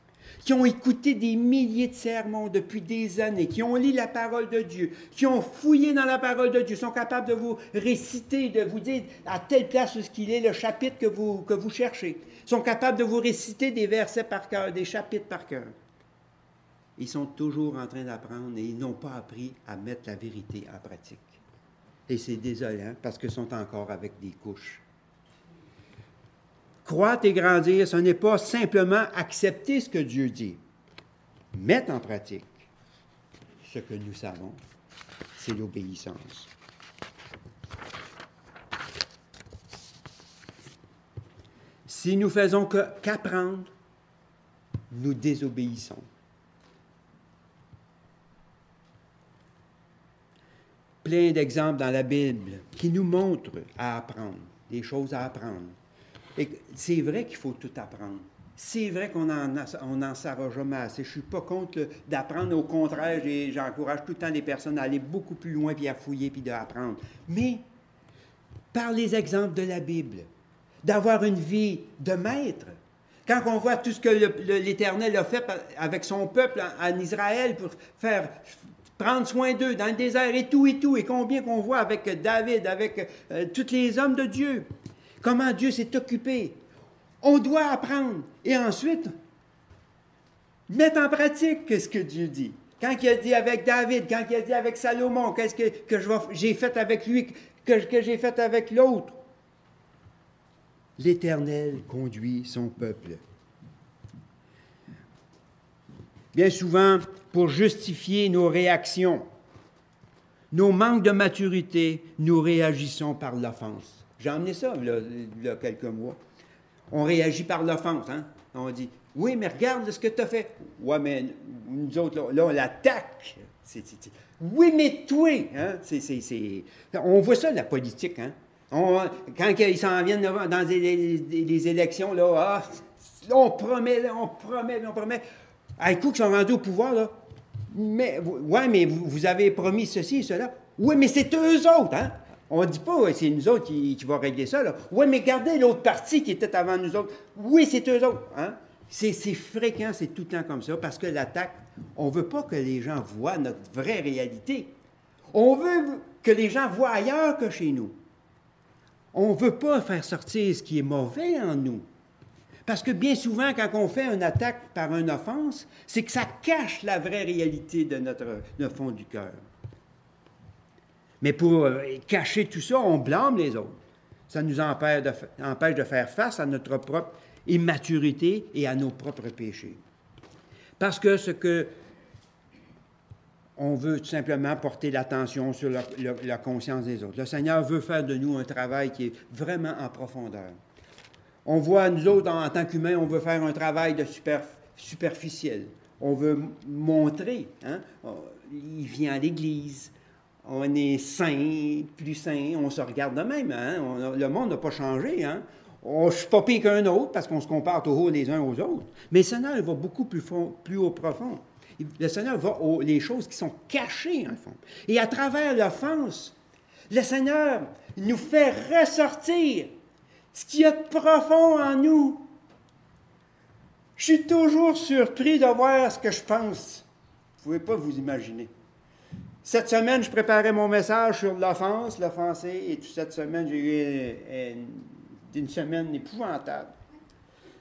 qui ont écouté des milliers de sermons depuis des années, qui ont lu la parole de Dieu, qui ont fouillé dans la parole de Dieu, sont capables de vous réciter, de vous dire à telle place où ce qu'il est le chapitre que vous, que vous cherchez, sont capables de vous réciter des versets par cœur, des chapitres par cœur. Ils sont toujours en train d'apprendre et ils n'ont pas appris à mettre la vérité en pratique. Et c'est désolant parce qu'ils sont encore avec des couches Croître et grandir, ce n'est pas simplement accepter ce que Dieu dit. Mettre en pratique ce que nous savons, c'est l'obéissance. Si nous faisons qu'apprendre, nous désobéissons. Plein d'exemples dans la Bible qui nous montrent à apprendre, des choses à apprendre c'est vrai qu'il faut tout apprendre. C'est vrai qu'on n'en saura jamais assez. Je ne suis pas contre d'apprendre. Au contraire, j'encourage tout le temps les personnes à aller beaucoup plus loin, puis à fouiller, puis d'apprendre. Mais par les exemples de la Bible, d'avoir une vie de maître. Quand on voit tout ce que l'Éternel a fait avec son peuple en, Israël pour faire prendre soin d'eux dans le désert et tout et tout, et combien qu'on voit avec David, avec euh, tous les hommes de Dieu, comment Dieu s'est occupé. On doit apprendre et ensuite mettre en pratique ce que Dieu dit. Quand il a dit avec David, quand il a dit avec Salomon, qu'est-ce que, j'ai fait avec lui, que j'ai fait avec l'autre. L'Éternel conduit son peuple. Bien souvent, pour justifier nos réactions, nos manques de maturité, nous réagissons par l'offense. J'ai emmené ça il y a quelques mois. On réagit par l'offense. Hein? On dit Oui, mais regarde ce que tu as fait. Ouais, mais nous autres, là, on l'attaque. Oui, mais toi, hein? on voit ça, la politique. Hein? quand ils s'en viennent dans les, élections, là, ah, on promet, on promet, on promet. À coup qu'ils sont rendus au pouvoir, là, mais, ouais, mais vous, avez promis ceci et cela. Oui, mais c'est eux autres, hein? On ne dit pas, c'est nous autres qui, qui vont régler ça, là. Oui, mais regardez l'autre partie qui était avant nous autres. Oui, c'est eux autres, hein? C'est fréquent, c'est tout le temps comme ça, parce que l'attaque, on ne veut pas que les gens voient notre vraie réalité. On veut que les gens voient ailleurs que chez nous. On ne veut pas faire sortir ce qui est mauvais en nous. Parce que bien souvent, quand on fait une attaque par une offense, c'est que ça cache la vraie réalité de notre, fond du cœur. Mais pour euh, cacher tout ça, on blâme les autres. Ça nous empêche de faire face à notre propre immaturité et à nos propres péchés. Parce que ce que on veut tout simplement porter l'attention sur la, conscience des autres. Le Seigneur veut faire de nous un travail qui est vraiment en profondeur. On voit, nous autres, en, tant qu'humains, on veut faire un travail de superficiel. On veut montrer. Hein? Il vient à l'Église. On est saint, plus saint. On se regarde de même. Hein? le monde n'a pas changé. Hein? On, ne suis pas pire qu'un autre parce qu'on se compare toujours les uns aux autres. Mais le Seigneur va beaucoup plus, fond, plus haut profond. Le Seigneur va aux les choses qui sont cachées, en fond. Et à travers l'offense, le Seigneur nous fait ressortir ce qu'il y a de profond en nous. Je suis toujours surpris de voir ce que je pense. Vous ne pouvez pas vous imaginer. Cette semaine, je préparais mon message sur l'offense, l'offensé, et toute cette semaine, j'ai eu une une semaine épouvantable.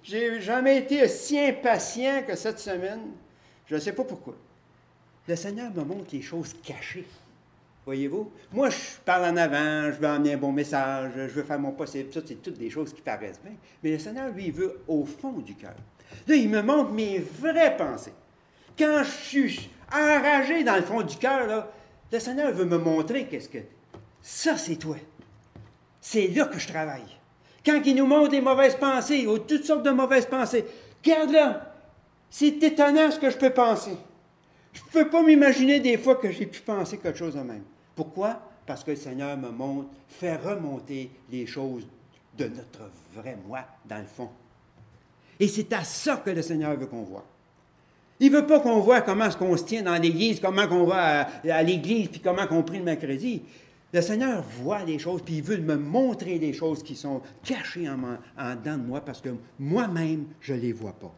J'ai jamais été aussi impatient que cette semaine. Je ne sais pas pourquoi. Le Seigneur me montre les choses cachées. Voyez-vous? Moi, je parle en avant, je veux emmener un bon message, je veux faire mon possible. Ça, c'est toutes des choses qui paraissent bien. Mais le Seigneur, lui, il veut au fond du cœur. Là, il me montre mes vraies pensées. Quand je suis enragé dans le fond du cœur, le Seigneur veut me montrer qu'est-ce que. Ça, c'est toi. C'est là que je travaille. Quand il nous montre des mauvaises pensées ou toutes sortes de mauvaises pensées, regarde là, c'est étonnant ce que je peux penser. Je ne peux pas m'imaginer des fois que j'ai pu penser quelque chose de même. Pourquoi? Parce que le Seigneur me montre, fait remonter les choses de notre vrai moi dans le fond. Et c'est à ça que le Seigneur veut qu'on voit. Il ne veut pas qu'on voit comment est-ce qu'on se tient dans l'Église, comment on va à, l'Église, puis comment on prie le mercredi. Le Seigneur voit les choses, puis il veut me montrer les choses qui sont cachées en, en dedans de moi parce que moi-même, je ne les vois pas.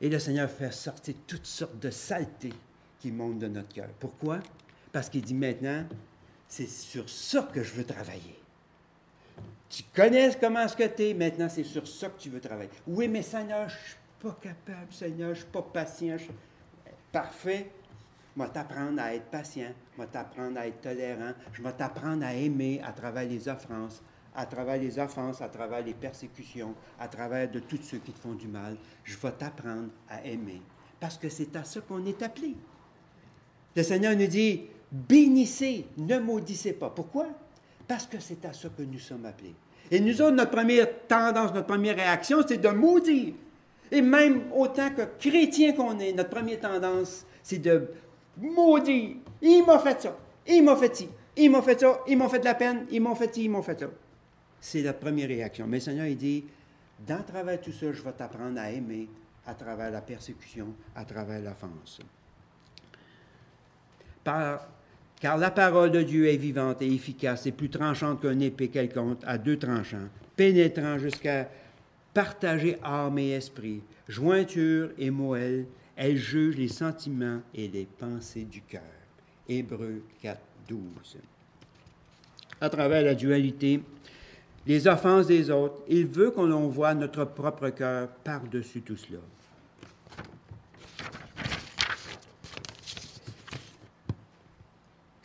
Et le Seigneur fait sortir toutes sortes de saletés qui montent de notre cœur. Pourquoi? Parce qu'il dit maintenant, c'est sur ça que je veux travailler. Tu connais comment ce que tu es, maintenant c'est sur ça que tu veux travailler. Oui, mais Seigneur, je ne suis pas capable, Seigneur, je ne suis pas patient. Parfait, je vais t'apprendre à être patient, je vais t'apprendre à être tolérant, je vais t'apprendre à aimer à travers les offenses, à travers les offenses, à travers les persécutions, à travers de tous ceux qui te font du mal. Je vais t'apprendre à aimer. Parce que c'est à ça qu'on est appelé. Le Seigneur nous dit, bénissez, ne maudissez pas. Pourquoi? Parce que c'est à ça que nous sommes appelés. Et nous autres, notre première tendance, notre première réaction, c'est de maudire. Et même autant que chrétiens qu'on est, notre première tendance, c'est de maudit, il m'a fait ça, il m'a fait ci, il m'a fait ça, il m'a fait de la peine, il m'a fait ci, il m'a fait ça. C'est la première réaction. Mais le Seigneur, il dit, dans travers tout ça, je vais t'apprendre à aimer à travers la persécution, à travers l'offense. Car la parole de Dieu est vivante et efficace et plus tranchante qu'un épée quelconque à deux tranchants, pénétrant jusqu'à partager âme et esprit, jointure et moelle. Elle juge les sentiments et les pensées du cœur. Hébreux 4, 12. À travers la dualité, les offenses des autres, il veut qu'on voit notre propre cœur par-dessus tout cela.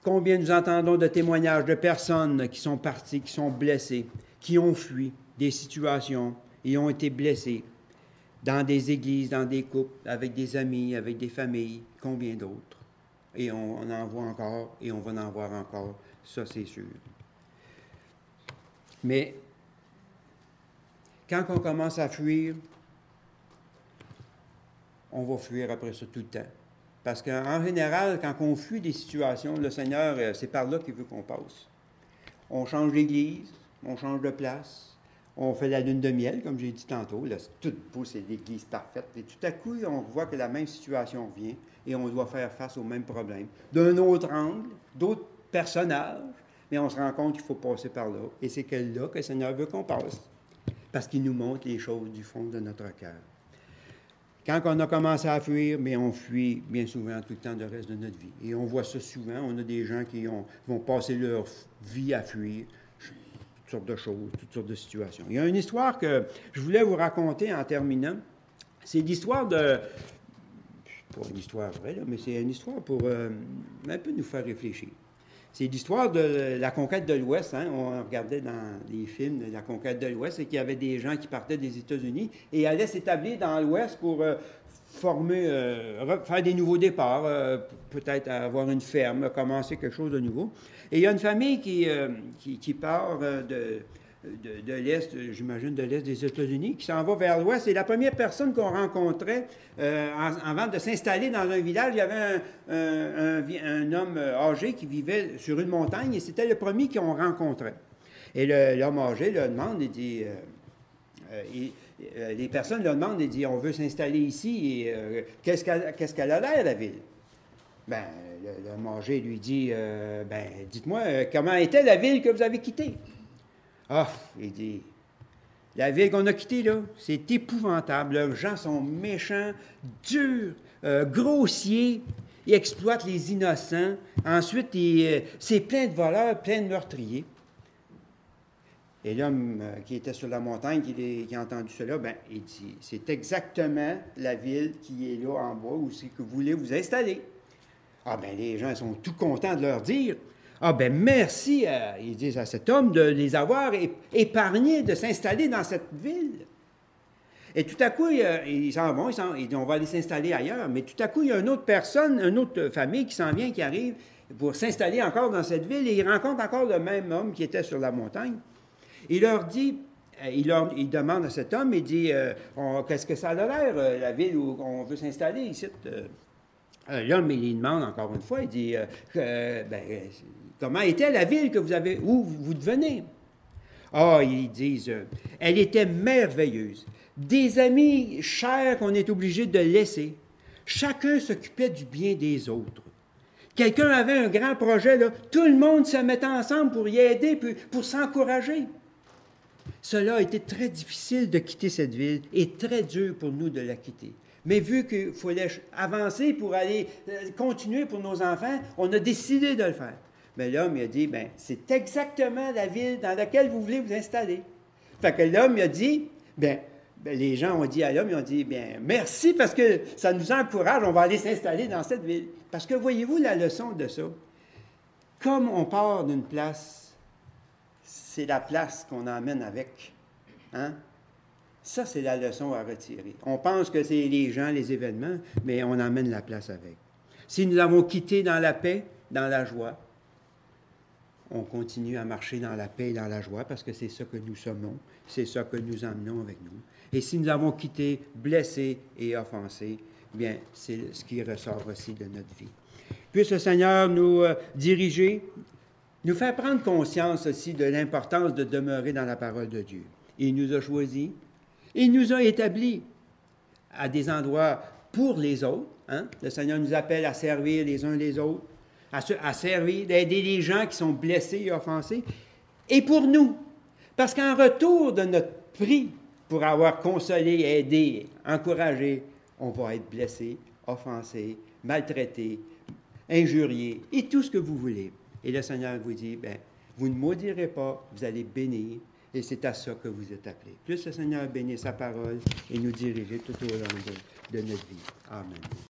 Combien nous entendons de témoignages de personnes qui sont parties, qui sont blessées, qui ont fui des situations et ont été blessées dans des églises, dans des couples, avec des amis, avec des familles, combien d'autres. Et on, en voit encore et on va en voir encore, ça c'est sûr. Mais quand on commence à fuir, on va fuir après ça tout le temps. Parce qu'en général, quand on fuit des situations, le Seigneur, euh, c'est par là qu'il veut qu'on passe. On change d'église, on change de place, on fait la lune de miel, comme j'ai dit tantôt. Là, tout beau, c'est l'église parfaite. Et tout à coup, on voit que la même situation vient et on doit faire face au même problème. D'un autre angle, d'autres personnages, mais on se rend compte qu'il faut passer par là. Et c'est là que le Seigneur veut qu'on passe. Parce qu'il nous montre les choses du fond de notre cœur. Quand on a commencé à fuir, mais on fuit bien souvent tout le temps le reste de notre vie. Et on voit ça souvent. On a des gens qui vont passer leur vie à fuir toutes sortes de choses, toutes sortes de situations. Il y a une histoire que je voulais vous raconter en terminant. C'est l'histoire de. Pas une histoire vraie, mais c'est une histoire pour euh, un peu nous faire réfléchir. C'est l'histoire de la conquête de l'Ouest. Hein. On regardait dans les films de la conquête de l'Ouest et qu'il y avait des gens qui partaient des États-Unis et allaient s'établir dans l'Ouest pour euh, former, euh, faire des nouveaux départs, euh, peut-être avoir une ferme, commencer quelque chose de nouveau. Et il y a une famille qui, qui part de de, l'Est, j'imagine de l'Est des États-Unis, qui s'en va vers l'Ouest. Et la première personne qu'on rencontrait euh, avant de s'installer dans un village, il y avait un, homme âgé qui vivait sur une montagne et c'était le premier qu'on rencontrait. Et l'homme âgé le demande et dit... Euh, euh, les personnes le demandent et disent on veut s'installer ici et qu'est-ce qu'elle a l'air la ville? Ben, l'homme âgé lui dit ben, dites-moi comment était la ville que vous avez quittée? Ah, il dit, la ville qu'on a quittée, là, c'est épouvantable. Les gens sont méchants, durs, euh, grossiers. Ils exploitent les innocents. Ensuite, euh, c'est plein de voleurs, plein de meurtriers. Et l'homme euh, qui était sur la montagne, qui, a entendu cela, ben, il dit, c'est exactement la ville qui est là en bas où c'est que vous voulez vous installer. Ah ben les gens sont tout contents de leur dire, ah ben merci, à, ils disent à cet homme, de les avoir épargnés, de s'installer dans cette ville. Et tout à coup, ils s'en vont, ils, disent on va aller s'installer ailleurs. Mais tout à coup, il y a une autre personne, une autre famille qui s'en vient, qui arrive pour s'installer encore dans cette ville, et ils rencontrent encore le même homme qui était sur la montagne. Il leur dit, euh, il, leur, il demande à cet homme, il dit, euh, qu'est-ce que ça a l'air, euh, la ville où on veut s'installer ici? L'homme, il demande encore une fois, il dit, ben, Comment était la ville que vous avez, où vous devenez? Ah, ils disent, euh, elle était merveilleuse. Des amis chers qu'on est obligé de laisser. Chacun s'occupait du bien des autres. Quelqu'un avait un grand projet, tout le monde se mettait ensemble pour y aider, pour s'encourager. Cela a été très difficile de quitter cette ville et très dur pour nous de la quitter. Mais vu qu'il fallait avancer pour aller euh, continuer pour nos enfants, on a décidé de le faire. Mais l'homme, il a dit, ben, c'est exactement la ville dans laquelle vous voulez vous installer. Fait que l'homme, il a dit, ben, ben les gens ont dit à l'homme, ils ont dit, bien, merci parce que ça nous encourage, on va aller s'installer dans cette ville. Parce que voyez-vous la leçon de ça? Comme on part d'une place, c'est la place qu'on emmène avec. Hein? Ça, c'est la leçon à retirer. On pense que c'est les gens, les événements, mais on emmène la place avec. Si nous avons quitté dans la paix, dans la joie, on continue à marcher dans la paix et dans la joie parce que c'est ça que nous sommes, c'est ça que nous emmenons avec nous. Et si nous avons quitté blessés et offensés, bien, c'est ce qui ressort aussi de notre vie. Puisse le Seigneur nous euh, diriger, nous faire prendre conscience aussi de l'importance de demeurer dans la parole de Dieu. Il nous a choisis, il nous a établis à des endroits pour les autres. Hein? Le Seigneur nous appelle à servir les uns les autres, à, se- à servir, d'aider les gens qui sont blessés et offensés, et pour nous. Parce qu'en retour de notre prix pour avoir consolé, aidé, encouragé, on va être blessé, offensé, maltraité, injurié, et tout ce que vous voulez. Et le Seigneur vous dit, ben, vous ne maudirez pas, vous allez bénir, et c'est à ça que vous êtes appelés. Plus le Seigneur bénit sa parole et nous diriger tout au long de notre vie. Amen.